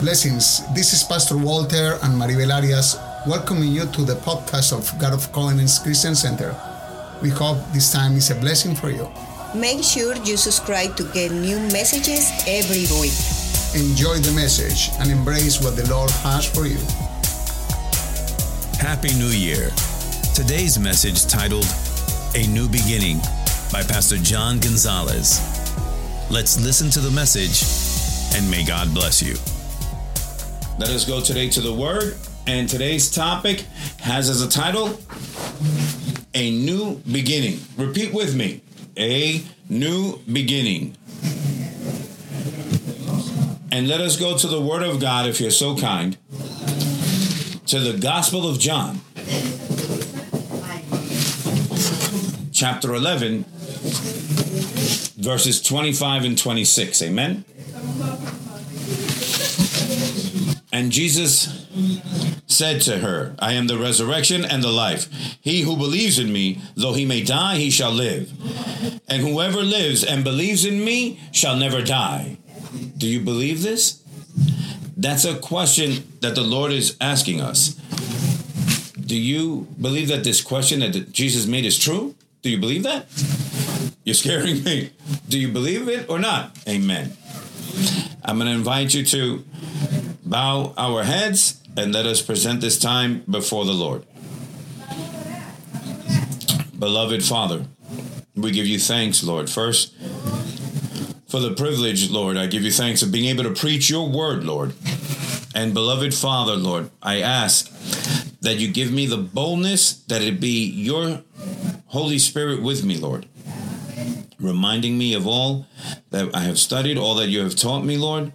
Blessings. This is Pastor Walter and Maribel Arias welcoming you to the podcast of God of Covenants Christian Center. We hope this time is a blessing for you. Make sure you subscribe to get new messages every week. Enjoy the message and embrace what the Lord has for you. Happy New Year. Today's message titled A New Beginning by Pastor John Gonzalez. Let's listen to the message and may God bless you. Let us go today to the Word, and today's topic has as a title A New Beginning. Repeat with me A New Beginning. And let us go to the Word of God, if you're so kind, to the Gospel of John, chapter 11, verses 25 and 26. Amen. And Jesus said to her, I am the resurrection and the life. He who believes in me, though he may die, he shall live. And whoever lives and believes in me shall never die. Do you believe this? That's a question that the Lord is asking us. Do you believe that this question that Jesus made is true? Do you believe that? You're scaring me. Do you believe it or not? Amen. I'm going to invite you to bow our heads and let us present this time before the Lord. Beloved Father, we give you thanks, Lord. First, for the privilege, Lord, I give you thanks of being able to preach your word, Lord. And beloved Father, Lord, I ask that you give me the boldness that it be your Holy Spirit with me, Lord, reminding me of all that I have studied, all that you have taught me, Lord.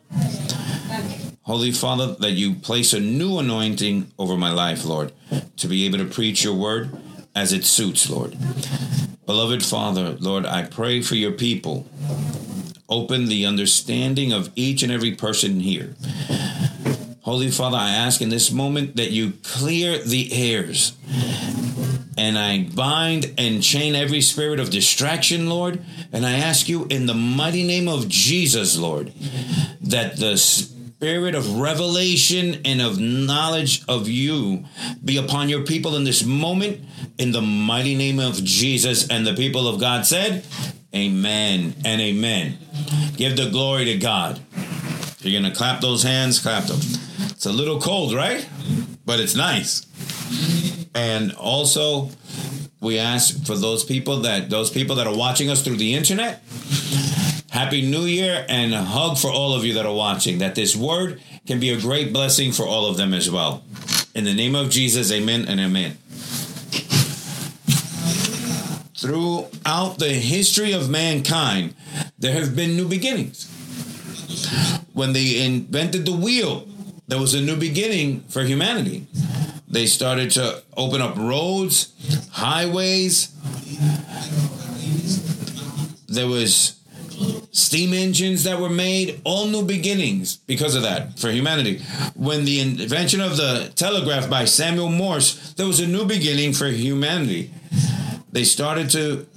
Holy Father, that you place a new anointing over my life, Lord, to be able to preach your word as it suits, Lord. Beloved Father, Lord, I pray for your people. Open the understanding of each and every person here. Holy Father, I ask in this moment that you clear the airs. And I bind and chain every spirit of distraction, Lord. And I ask you in the mighty name of Jesus, Lord, that the spirit of revelation and of knowledge of you be upon your people in this moment in the mighty name of Jesus. And the people of God said, Amen and amen. Give the glory to God. You're going to clap those hands, clap them. It's a little cold, right? But it's nice. And also, we ask for those people that those people that are watching us through the internet. Happy New Year and a hug for all of you that are watching. That this word can be a great blessing for all of them as well. In the name of Jesus, amen and amen. Throughout the history of mankind, there have been new beginnings. When they invented the wheel, there was a new beginning for humanity. They started to open up roads, highways. There was steam engines that were made, all new beginnings because of that for humanity. When the invention of the telegraph by Samuel Morse, there was a new beginning for humanity. They started to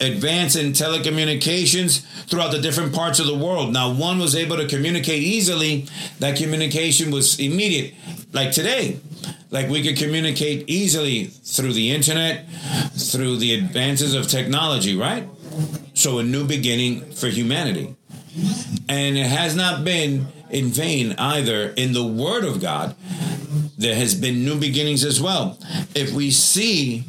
advance in telecommunications throughout the different parts of the world. Now, one was able to communicate easily, that communication was immediate, like today. Like we could communicate easily through the internet, through the advances of technology, right? So, a new beginning for humanity. And it has not been in vain either in the Word of God. There has been new beginnings as well. If we see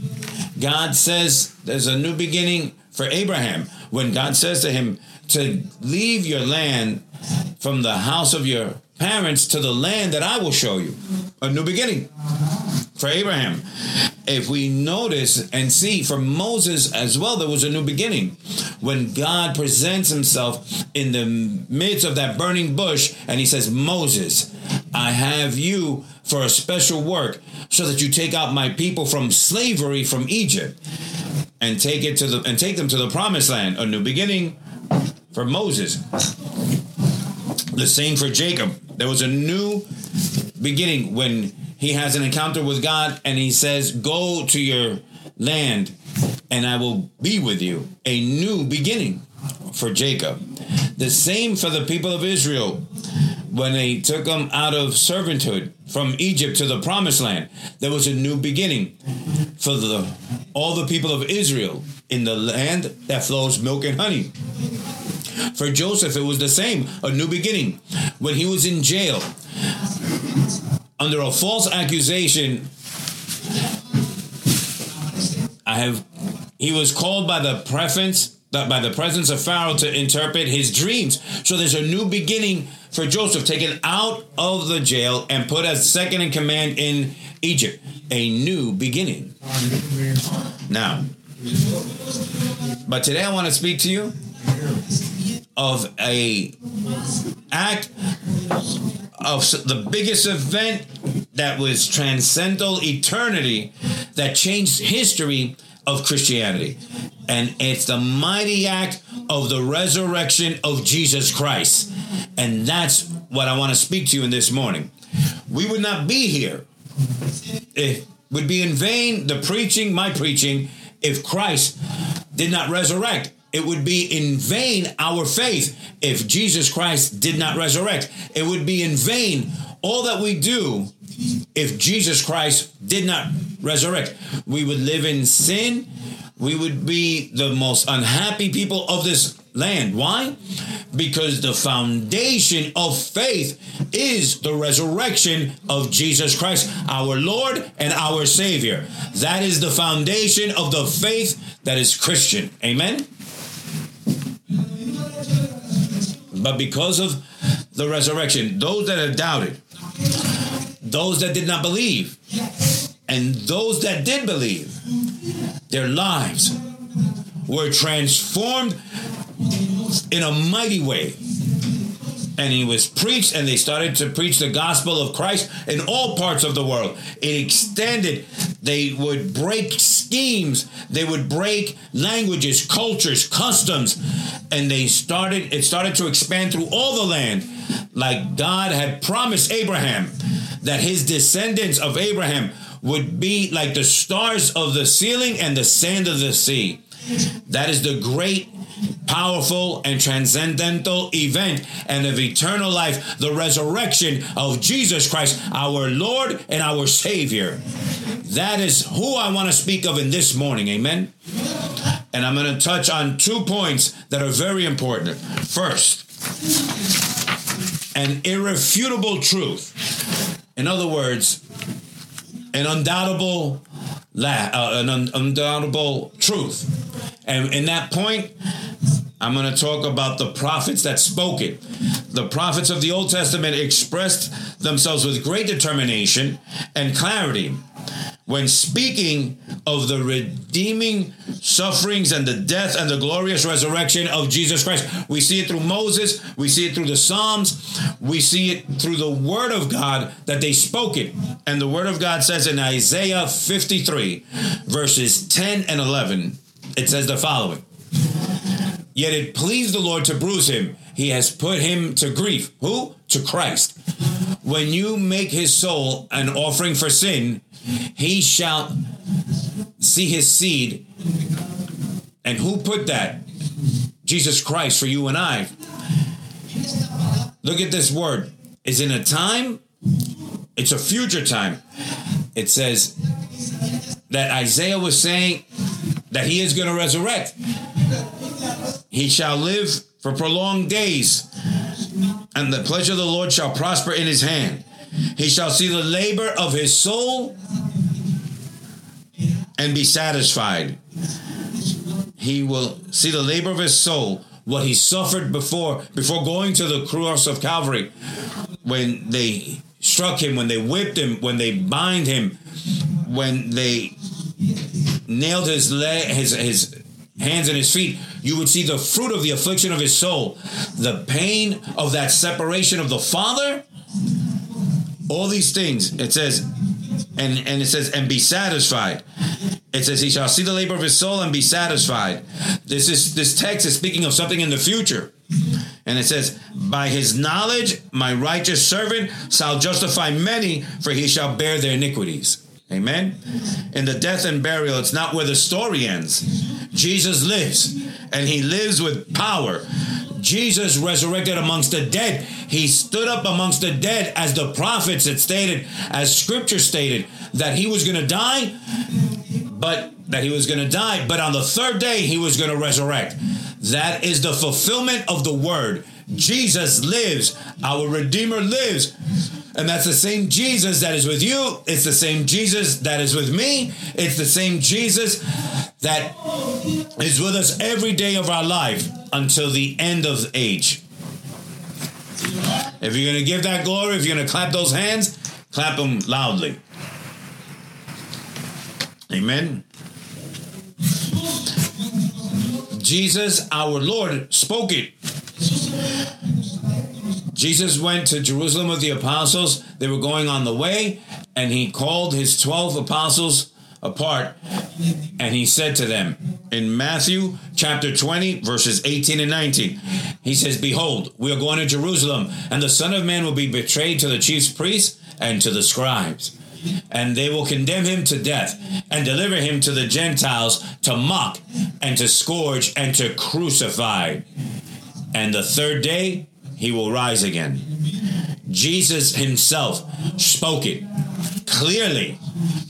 God says there's a new beginning for Abraham, when God says to him to leave your land from the house of your parents to the land that I will show you, a new beginning for Abraham. If we notice and see for Moses as well, there was a new beginning. When God presents himself in the midst of that burning bush and he says, Moses, I have you for a special work so that you take out my people from slavery from Egypt and take it to the and take them to the promised land, a new beginning for Moses. The same for Jacob. There was a new beginning when he has an encounter with God and he says, Go to your land and I will be with you. A new beginning for Jacob. The same for the people of Israel when they took them out of servanthood from Egypt to the promised land, there was a new beginning for the all the people of Israel in the land that flows milk and honey. For Joseph, it was the same, a new beginning. When he was in jail under a false accusation, I have he was called by the preference that by the presence of Pharaoh to interpret his dreams. So there's a new beginning for Joseph, taken out of the jail and put as second in command in Egypt. A new beginning. Now, but today I want to speak to you of a act of the biggest event that was transcendental eternity that changed history of Christianity. And it's the mighty act of the resurrection of Jesus Christ. And that's what I want to speak to you in this morning. We would not be here. It would be in vain the preaching, my preaching, if Christ did not resurrect. It would be in vain our faith if Jesus Christ did not resurrect. It would be in vain all that we do if Jesus Christ did not resurrect. We would live in sin. We would be the most unhappy people of this land. Why? Because the foundation of faith is the resurrection of Jesus Christ, our Lord and our Savior. That is the foundation of the faith that is Christian. Amen? But because of the resurrection, those that have doubted, those that did not believe, and those that did believe, their lives were transformed in a mighty way. And he was preached, and they started to preach the gospel of Christ in all parts of the world. It extended. They would break schemes, they would break languages, cultures, customs, and they started, it started to expand through all the land. Like God had promised Abraham that his descendants of Abraham would be like the stars of the ceiling and the sand of the sea. That is the great, powerful, and transcendental event and of eternal life, the resurrection of Jesus Christ, our Lord and our Savior. That is who I want to speak of in this morning. Amen. And I'm going to touch on two points that are very important. First, an irrefutable truth. In other words, an undoubtable la- uh, an un- undoubtable truth. And in that point, I'm going to talk about the prophets that spoke it. The prophets of the Old Testament expressed themselves with great determination and clarity when speaking of the redeeming sufferings and the death and the glorious resurrection of Jesus Christ. We see it through Moses, we see it through the Psalms, we see it through the Word of God that they spoke it. And the Word of God says in Isaiah 53, verses 10 and 11, it says the following Yet it pleased the Lord to bruise him. He has put him to grief. Who? To Christ. When you make his soul an offering for sin, he shall see his seed. And who put that? Jesus Christ for you and I. Look at this word. Is in a time, it's a future time. It says that Isaiah was saying that he is going to resurrect. He shall live for prolonged days, and the pleasure of the Lord shall prosper in his hand. He shall see the labor of his soul and be satisfied. He will see the labor of his soul, what he suffered before before going to the cross of Calvary, when they struck him, when they whipped him, when they bind him, when they nailed his his his hands and his feet, you would see the fruit of the affliction of his soul, the pain of that separation of the Father. All these things, it says, and, and it says, and be satisfied. It says, he shall see the labor of his soul and be satisfied. This is this text is speaking of something in the future. And it says, By his knowledge, my righteous servant shall justify many, for he shall bear their iniquities. Amen. In the death and burial, it's not where the story ends. Jesus lives, and he lives with power. Jesus resurrected amongst the dead. He stood up amongst the dead as the prophets had stated, as scripture stated, that he was going to die, but that he was going to die, but on the third day he was going to resurrect. That is the fulfillment of the word. Jesus lives. Our Redeemer lives. And that's the same Jesus that is with you. It's the same Jesus that is with me. It's the same Jesus that is with us every day of our life until the end of age. If you're going to give that glory, if you're going to clap those hands, clap them loudly. Amen. Jesus, our Lord, spoke it. Jesus went to Jerusalem with the apostles. They were going on the way, and he called his 12 apostles apart, and he said to them in Matthew chapter 20, verses 18 and 19, he says, Behold, we are going to Jerusalem, and the Son of Man will be betrayed to the chief priests and to the scribes. And they will condemn him to death and deliver him to the Gentiles to mock and to scourge and to crucify. And the third day he will rise again. Jesus himself spoke it clearly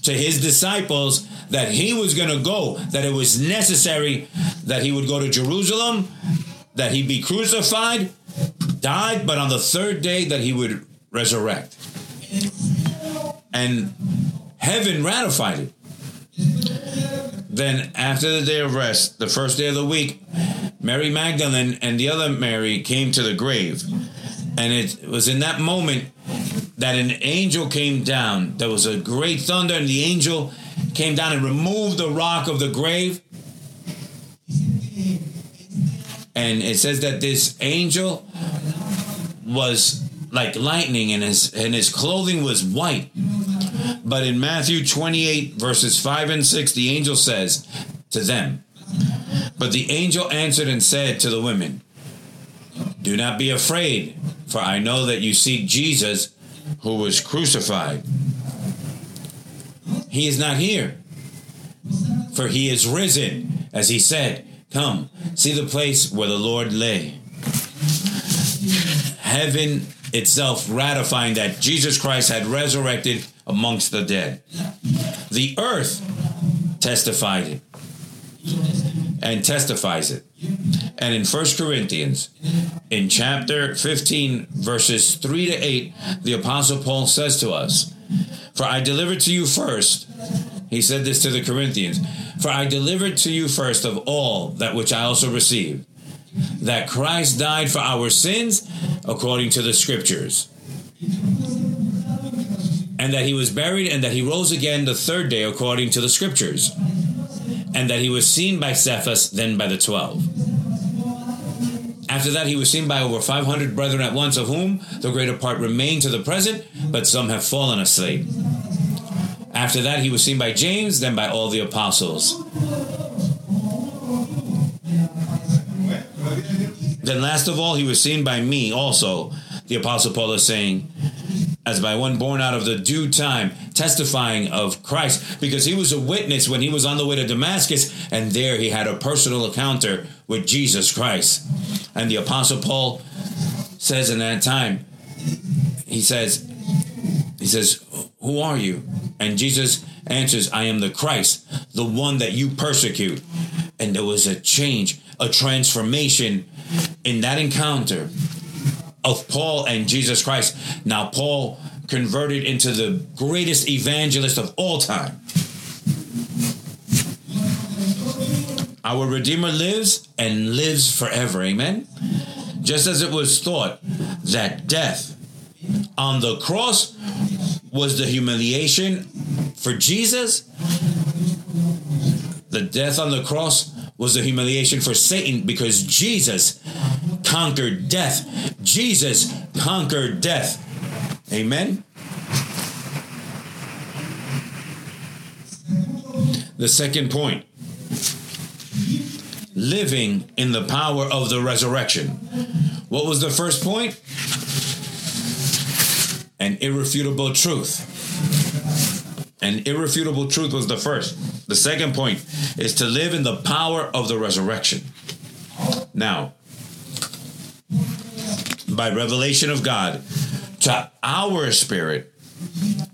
to his disciples that he was going to go, that it was necessary that he would go to Jerusalem, that he'd be crucified, died, but on the third day that he would resurrect. And heaven ratified it. Then, after the day of rest, the first day of the week, Mary Magdalene and the other Mary came to the grave. And it was in that moment that an angel came down. There was a great thunder, and the angel came down and removed the rock of the grave. And it says that this angel was like lightning, and his and his clothing was white. But in Matthew 28, verses 5 and 6, the angel says to them, But the angel answered and said to the women, Do not be afraid, for I know that you seek Jesus who was crucified. He is not here, for he is risen, as he said, Come, see the place where the Lord lay. Heaven itself ratifying that Jesus Christ had resurrected amongst the dead. The earth testified it and testifies it. And in 1 Corinthians, in chapter 15, verses 3 to 8, the Apostle Paul says to us, For I delivered to you first, he said this to the Corinthians, For I delivered to you first of all that which I also received, that Christ died for our sins according to the Scriptures and that he was buried and that he rose again the third day according to the scriptures, and that he was seen by Cephas, then by the twelve. After that, he was seen by over 500 brethren at once, of whom the greater part remain to the present, but some have fallen asleep. After that, he was seen by James, then by all the apostles. Then, last of all, he was seen by me also, the apostle Paul is saying, as by one born out of the due time, testifying of Christ, because he was a witness when he was on the way to Damascus, and there he had a personal encounter with Jesus Christ. And the Apostle Paul says in that time, he says, he says, Who are you? And Jesus answers, I am the Christ, the one that you persecute. And there was a change, a transformation in that encounter of Paul and Jesus Christ. Now, Paul converted into the greatest evangelist of all time. Our Redeemer lives and lives forever. Amen. Just as it was thought that death on the cross was the humiliation for Jesus, the death on the cross was the humiliation for Satan because Jesus conquered death. Jesus conquered death. Amen. The second point living in the power of the resurrection. What was the first point? An irrefutable truth. An irrefutable truth was the first. The second point is to live in the power of the resurrection. Now, by revelation of God to our spirit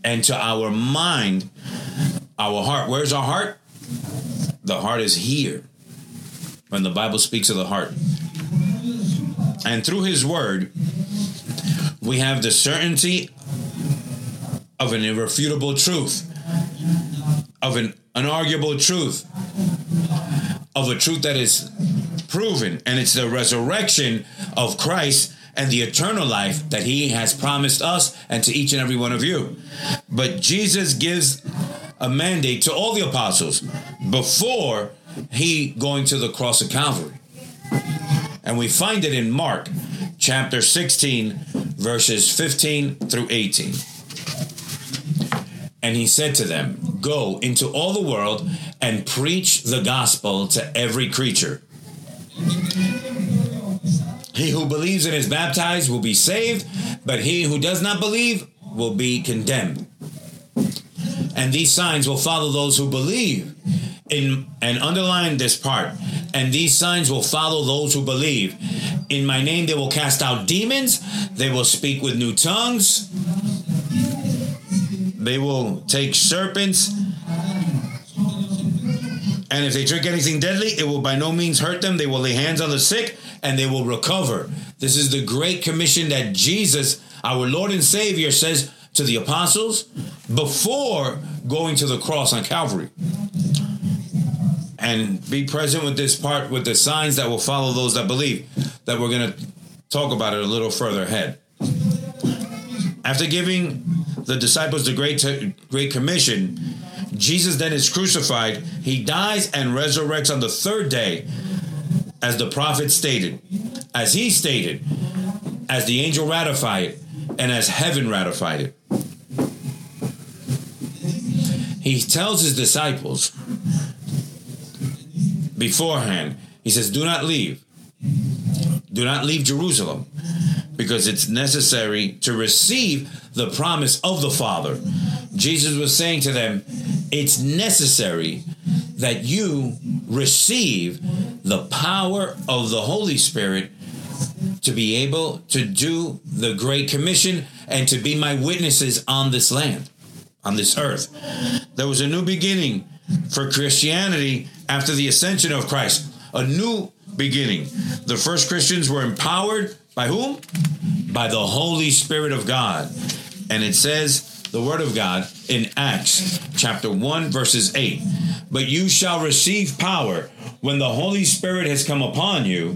and to our mind, our heart. Where's our heart? The heart is here. When the Bible speaks of the heart. And through his word, we have the certainty of an irrefutable truth, of an unarguable truth, of a truth that is proven, and it's the resurrection of Christ and the eternal life that he has promised us and to each and every one of you. But Jesus gives a mandate to all the apostles before he going to the cross of Calvary. And we find it in Mark chapter 16, verses 15 through 18. And he said to them, Go into all the world and preach the gospel to every creature. He who believes and is baptized will be saved, but he who does not believe will be condemned. And these signs will follow those who believe. In and underline this part. And these signs will follow those who believe. In my name they will cast out demons, they will speak with new tongues, they will take serpents. And if they drink anything deadly, it will by no means hurt them. They will lay hands on the sick and they will recover. This is the great commission that Jesus, our Lord and Savior, says to the apostles before going to the cross on Calvary. And be present with this part with the signs that will follow those that believe, that we're going to talk about it a little further ahead. After giving the disciples the great great commission, Jesus then is crucified. He dies and resurrects on the third day, as the prophet stated, as he stated, as the angel ratified it, and as heaven ratified it. He tells his disciples beforehand, he says, Do not leave. Do not leave Jerusalem because it's necessary to receive the promise of the Father. Jesus was saying to them, It's necessary that you receive the power of the Holy Spirit to be able to do the Great Commission and to be my witnesses on this land, on this earth. There was a new beginning for Christianity after the ascension of Christ, a new beginning. The first Christians were empowered by whom? By the Holy Spirit of God. And it says, the Word of God in Acts chapter 1, verses 8. But you shall receive power when the Holy Spirit has come upon you,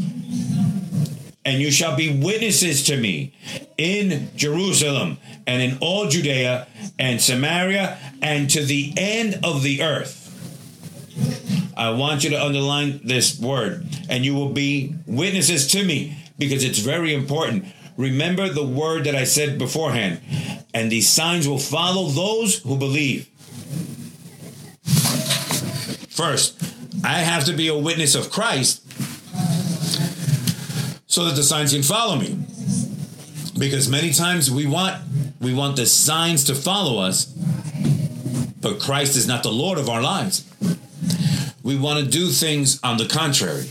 and you shall be witnesses to me in Jerusalem and in all Judea and Samaria and to the end of the earth. I want you to underline this word, and you will be witnesses to me because it's very important. Remember the word that I said beforehand, and these signs will follow those who believe. First, I have to be a witness of Christ so that the signs can follow me. Because many times we want we want the signs to follow us, but Christ is not the Lord of our lives. We want to do things on the contrary.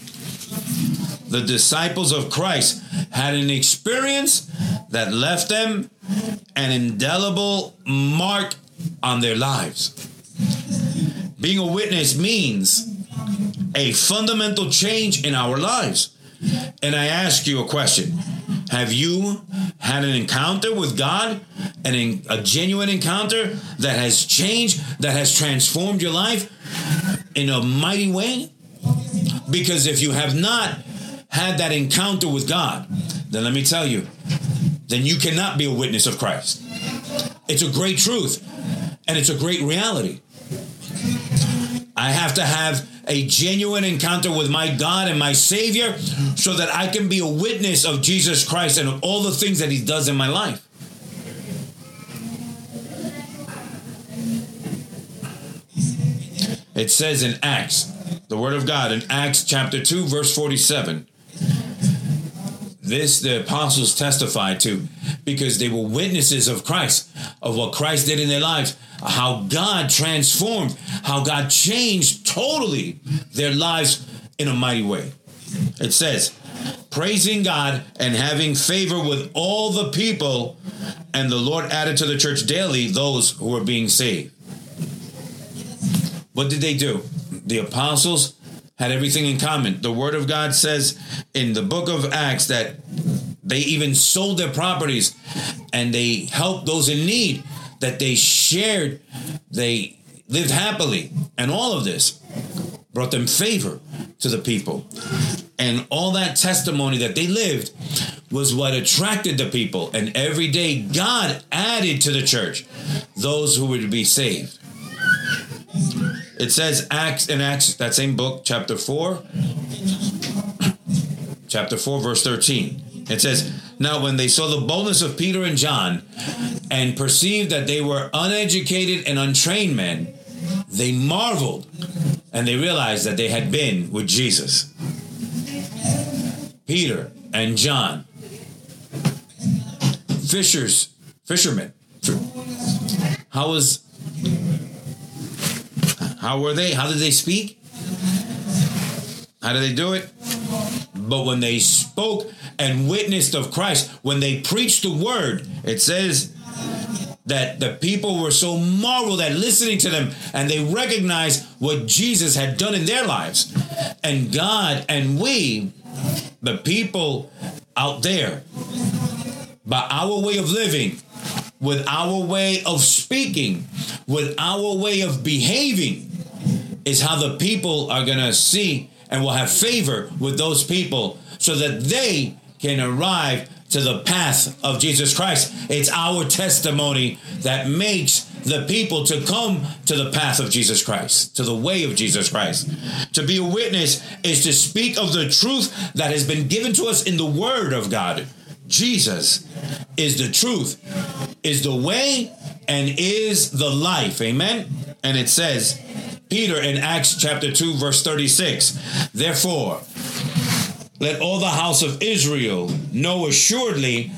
The disciples of Christ had an experience that left them an indelible mark on their lives. Being a witness means a fundamental change in our lives. And I ask you a question Have you had an encounter with God, an, a genuine encounter that has changed, that has transformed your life in a mighty way? Because if you have not had that encounter with God, then let me tell you, then you cannot be a witness of Christ. It's a great truth and it's a great reality. I have to have a genuine encounter with my God and my Savior so that I can be a witness of Jesus Christ and of all the things that He does in my life. It says in Acts, the Word of God, in Acts chapter 2, verse 47. This the apostles testified to because they were witnesses of Christ, of what Christ did in their lives, how God transformed, how God changed totally their lives in a mighty way. It says, praising God and having favor with all the people. And the Lord added to the church daily those who were being saved. What did they do? The apostles had everything in common. The word of God says in the book of Acts that they even sold their properties and they helped those in need, that they shared, they lived happily. And all of this brought them favor to the people. And all that testimony that they lived was what attracted the people. And every day, God added to the church those who would be saved. It says Acts in Acts, that same book, chapter 4, chapter 4, verse 13. It says, Now when they saw the boldness of Peter and John and perceived that they were uneducated and untrained men, they marveled and they realized that they had been with Jesus. Peter and John, fishers, fishermen. How was how were they? How did they speak? How did they do it? But when they spoke and witnessed of Christ, when they preached the word, it says that the people were so marveled at listening to them and they recognized what Jesus had done in their lives. And God and we, the people out there, by our way of living, with our way of speaking, with our way of behaving, is how the people are going to see and will have favor with those people so that they can arrive to the path of Jesus Christ. It's our testimony that makes the people to come to the path of Jesus Christ, to the way of Jesus Christ. To be a witness is to speak of the truth that has been given to us in the Word of God. Jesus is the truth, is the way, and is the life. Amen. And it says, Peter in Acts chapter 2, verse 36, therefore, let all the house of Israel know assuredly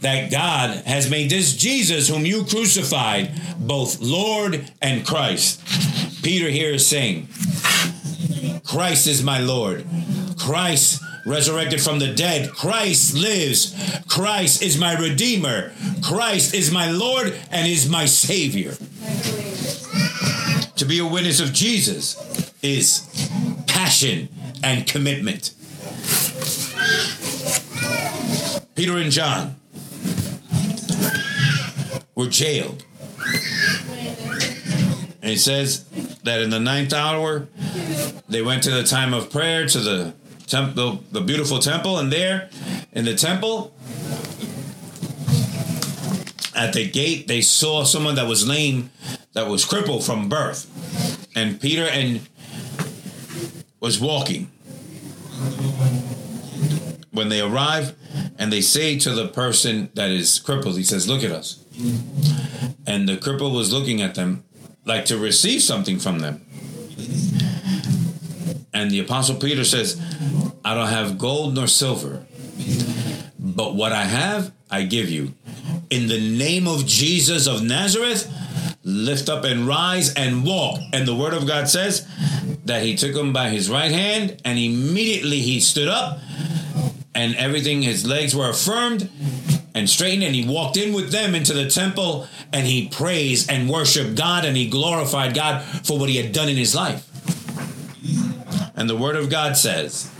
that God has made this Jesus, whom you crucified, both Lord and Christ. Peter here is saying, Christ is my Lord. Christ resurrected from the dead. Christ lives. Christ is my Redeemer. Christ is my Lord and is my Savior. To be a witness of Jesus is passion and commitment. Peter and John were jailed. And it says that in the ninth hour, they went to the time of prayer to the temple, the beautiful temple, and there in the temple, at the gate, they saw someone that was lame, that was crippled from birth. And Peter and was walking. When they arrive and they say to the person that is crippled, he says, Look at us. And the cripple was looking at them like to receive something from them. And the apostle Peter says, I don't have gold nor silver, but what I have, I give you. In the name of Jesus of Nazareth, lift up and rise and walk. And the word of God says that he took him by his right hand, and immediately he stood up, and everything, his legs were affirmed and straightened, and he walked in with them into the temple, and he praised and worshiped God, and he glorified God for what he had done in his life. And the word of God says,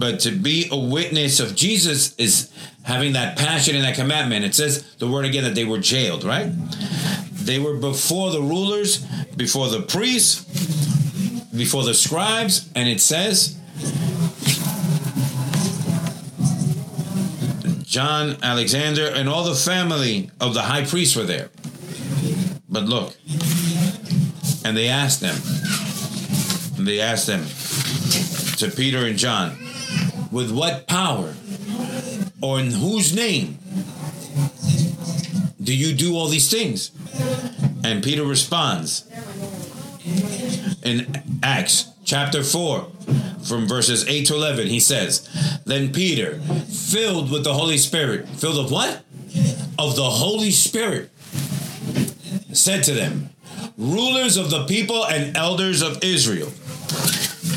But to be a witness of Jesus is having that passion and that commandment. It says the word again that they were jailed, right? They were before the rulers, before the priests, before the scribes, and it says John, Alexander, and all the family of the high priest were there. But look, and they asked them, and they asked them to Peter and John, with what power or in whose name do you do all these things? And Peter responds in Acts chapter 4, from verses 8 to 11, he says, Then Peter, filled with the Holy Spirit, filled of what? Of the Holy Spirit, said to them, rulers of the people and elders of Israel,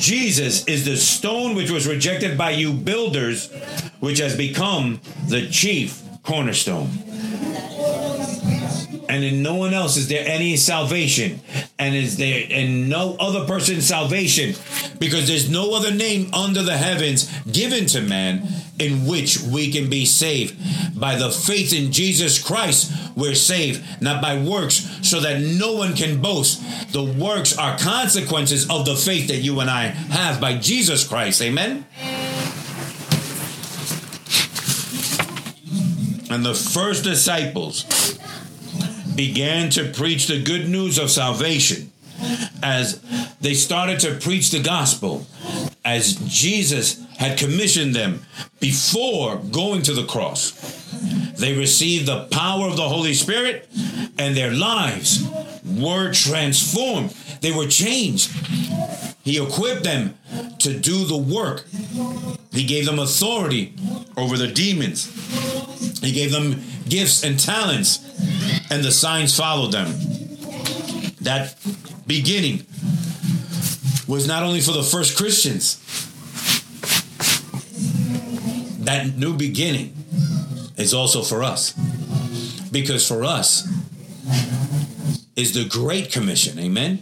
Jesus is the stone which was rejected by you builders, which has become the chief cornerstone and in no one else is there any salvation. And is there in no other person's salvation. Because there's no other name under the heavens given to man in which we can be saved. By the faith in Jesus Christ we're saved. Not by works so that no one can boast. The works are consequences of the faith that you and I have by Jesus Christ. Amen? And the first disciples began to preach the good news of salvation, as they started to preach the gospel, as Jesus had commissioned them before going to the cross, they received the power of the Holy Spirit and their lives were transformed. They were changed. He equipped them to do the work. He gave them authority over the demons. He gave them gifts and talents and the signs followed them. That beginning was not only for the first Christians, that new beginning is also for us. Because for us is the Great Commission, amen?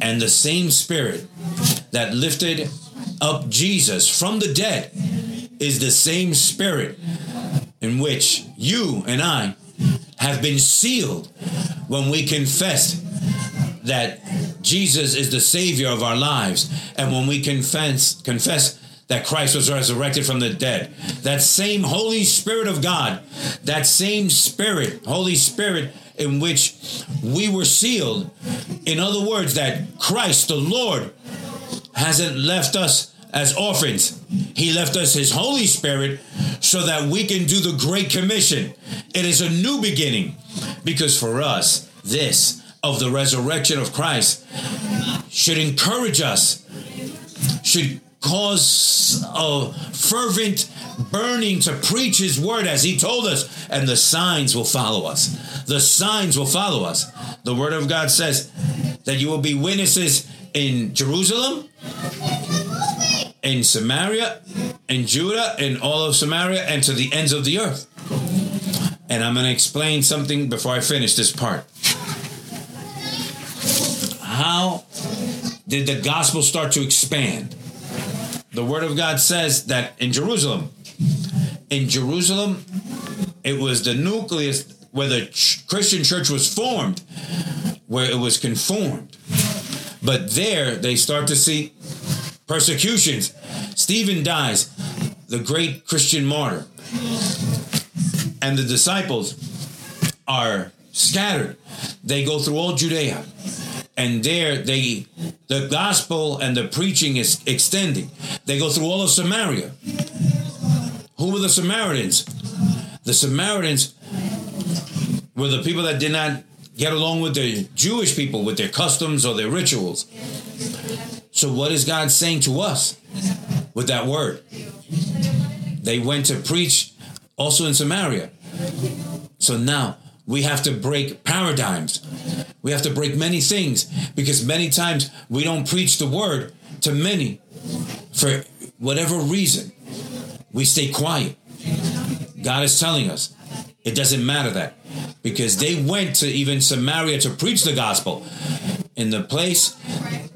And the same Spirit that lifted up Jesus from the dead is the same Spirit in which you and I have been sealed when we confess that Jesus is the savior of our lives and when we confess confess that Christ was resurrected from the dead that same holy spirit of God that same spirit holy spirit in which we were sealed in other words that Christ the Lord hasn't left us as orphans. He left us His Holy Spirit so that we can do the Great Commission. It is a new beginning because for us, this of the resurrection of Christ should encourage us, should cause a fervent burning to preach his word as he told us, and the signs will follow us. The signs will follow us. The word of God says that you will be witnesses in Jerusalem, in Samaria, in Judah, in all of Samaria, and to the ends of the earth. And I'm going to explain something before I finish this part. How did the gospel start to expand? The word of God says that in Jerusalem, in Jerusalem, it was the nucleus where the Christian church was formed, where it was conformed. But there they start to see persecutions. Stephen dies, the great Christian martyr. And the disciples are scattered. They go through all Judea. And there they the gospel and the preaching is extending. They go through all of Samaria. Who were the Samaritans? The Samaritans were the people that did not get along with the Jewish people with their customs or their rituals. So, what is God saying to us with that word? They went to preach also in Samaria. So now we have to break paradigms. We have to break many things because many times we don't preach the word to many for whatever reason. We stay quiet. God is telling us it doesn't matter that because they went to even Samaria to preach the gospel in the place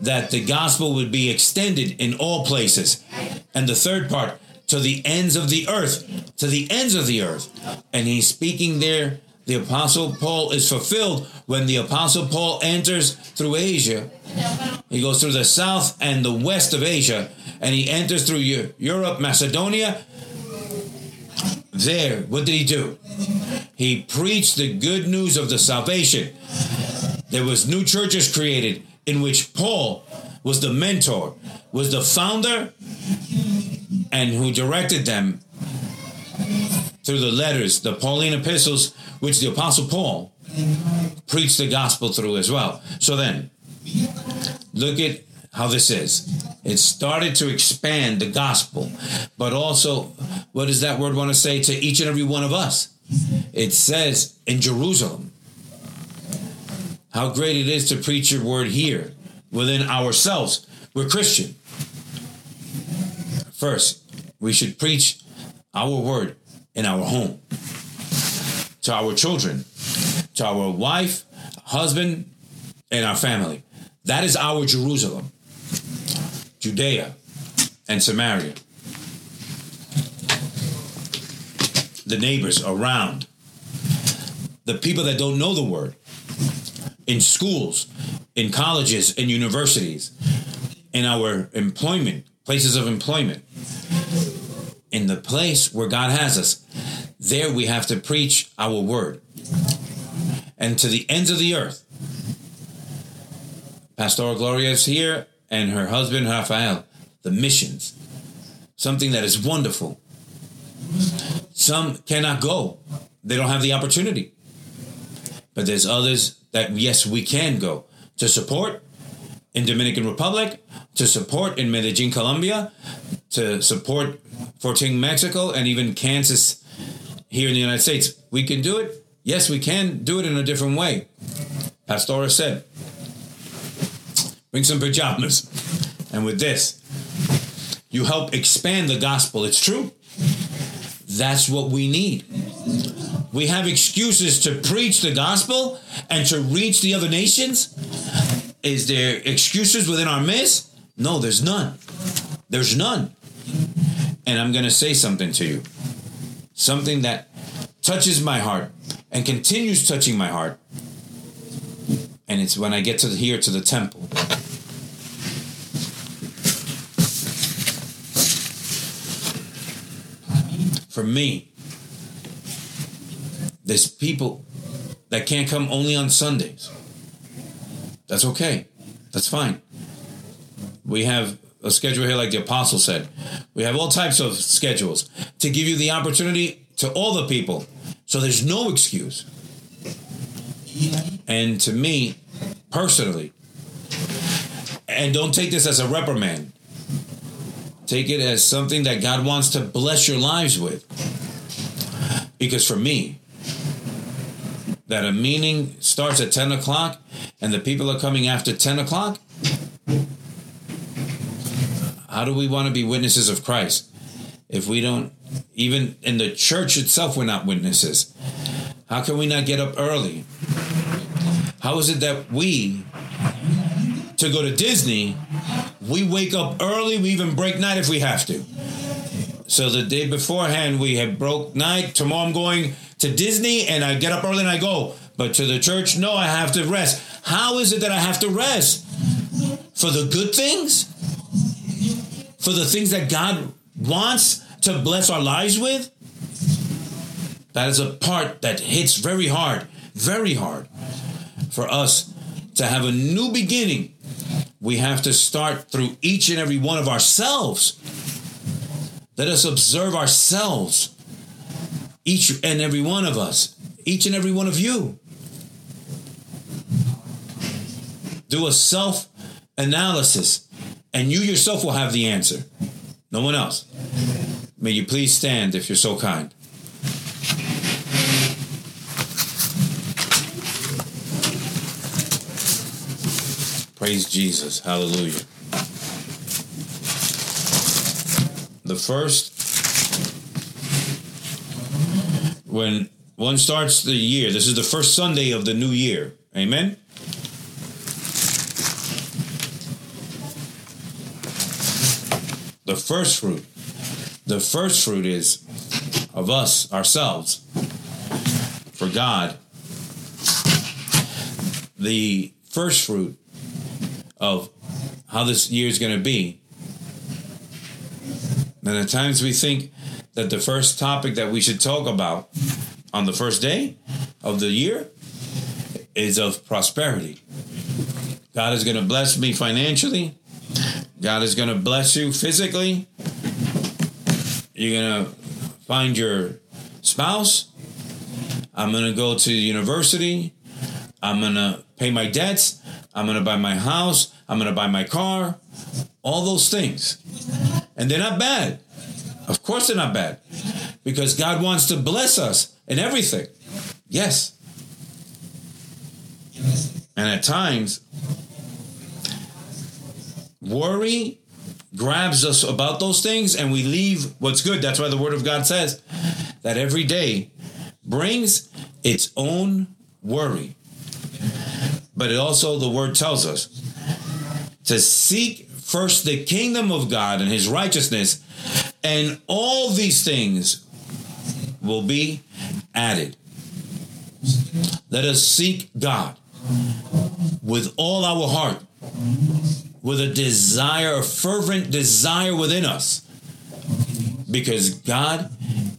that the gospel would be extended in all places. And the third part, to the ends of the earth, to the ends of the earth. And he's speaking there. The apostle Paul is fulfilled when the apostle Paul enters through Asia. He goes through the south and the west of Asia, and he enters through Europe, Macedonia. There, what did he do? He preached the good news of the salvation There was new churches created in which Paul was the mentor, was the founder, and who directed them through the letters, the Pauline epistles, which the Apostle Paul preached the gospel through as well. So then, look at how this is. It started to expand the gospel, but also, what does that word want to say to each and every one of us? It says in Jerusalem, how great it is to preach your word here within ourselves. We're Christian. First, we should preach our word in our home to our children, to our wife, husband, and our family. That is our Jerusalem, Judea and Samaria. The neighbors around, the people that don't know the word, in schools, in colleges, in universities, in our employment, places of employment, in the place where God has us. There we have to preach our word. And to the ends of the earth. Pastora Gloria is here and her husband Rafael. The missions. Something that is wonderful. Some cannot go. They don't have the opportunity. But there's others that yes, we can go to support in Dominican Republic, to support in Medellin, Colombia, to support Fortin, Mexico, and even Kansas here in the United States. We can do it. Yes, we can do it in a different way. Pastora said, bring some pajamas. And with this, you help expand the gospel. It's true. That's what we need. We have excuses to preach the gospel and to reach the other nations. Is there excuses within our midst? No, there's none. There's none. And I'm going to say something to you. Something that touches my heart and continues touching my heart. And it's when I get to here to the temple. For me, there's people that can't come only on Sundays. That's okay. That's fine. We have a schedule here, like the apostle said. We have all types of schedules to give you the opportunity to all the people. So there's no excuse. And to me, personally, and don't take this as a reprimand, take it as something that God wants to bless your lives with. Because for me, that a meeting starts at 10 o'clock and the people are coming after 10 o'clock, how do we want to be witnesses of Christ if we don't, even in the church itself, we're not witnesses? How can we not get up early? How is it that we, to go to Disney, we wake up early, we even break night if we have to. So the day beforehand, we have broke night. Tomorrow I'm going to Disney and I get up early and I go. But to the church, no, I have to rest. How is it that I have to rest? For the good things? For the things that God wants to bless our lives with? That is a part that hits very hard, very hard for us to have a new beginning. We have to start through each and every one of ourselves. Let us observe ourselves, each and every one of us, each and every one of you. Do a self analysis, and you yourself will have the answer. No one else. May you please stand if you're so kind. Praise Jesus. Hallelujah. The first, when one starts the year, this is the first Sunday of the new year. Amen. The first fruit. The first fruit is of us, ourselves, for God. The first fruit of how this year is going to be. And at times we think that the first topic that we should talk about on the first day of the year is of prosperity. God is going to bless me financially. God is going to bless you physically. You're going to find your spouse. I'm going to go to university. I'm going to pay my debts. I'm going to buy my house. I'm going to buy my car. All those things. And they're not bad. Of course, they're not bad. Because God wants to bless us in everything. Yes. And at times, worry grabs us about those things and we leave what's good. That's why the Word of God says that every day brings its own worry. But it also, the Word tells us to seek first the kingdom of God and His righteousness, and all these things will be added. Let us seek God with all our heart, with a desire, a fervent desire within us, because God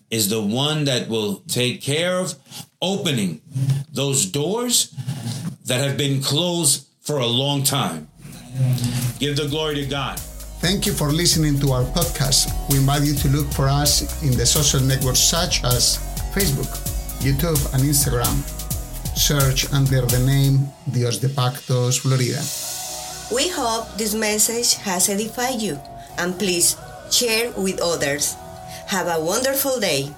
is the one that will take care of opening those doors that have been closed for a long time. Give the glory to God. Thank you for listening to our podcast. We invite you to look for us in the social networks such as Facebook, YouTube, and Instagram. Search under the name Dios de Pactos Florida. We hope this message has edified you and please share with others. Have a wonderful day.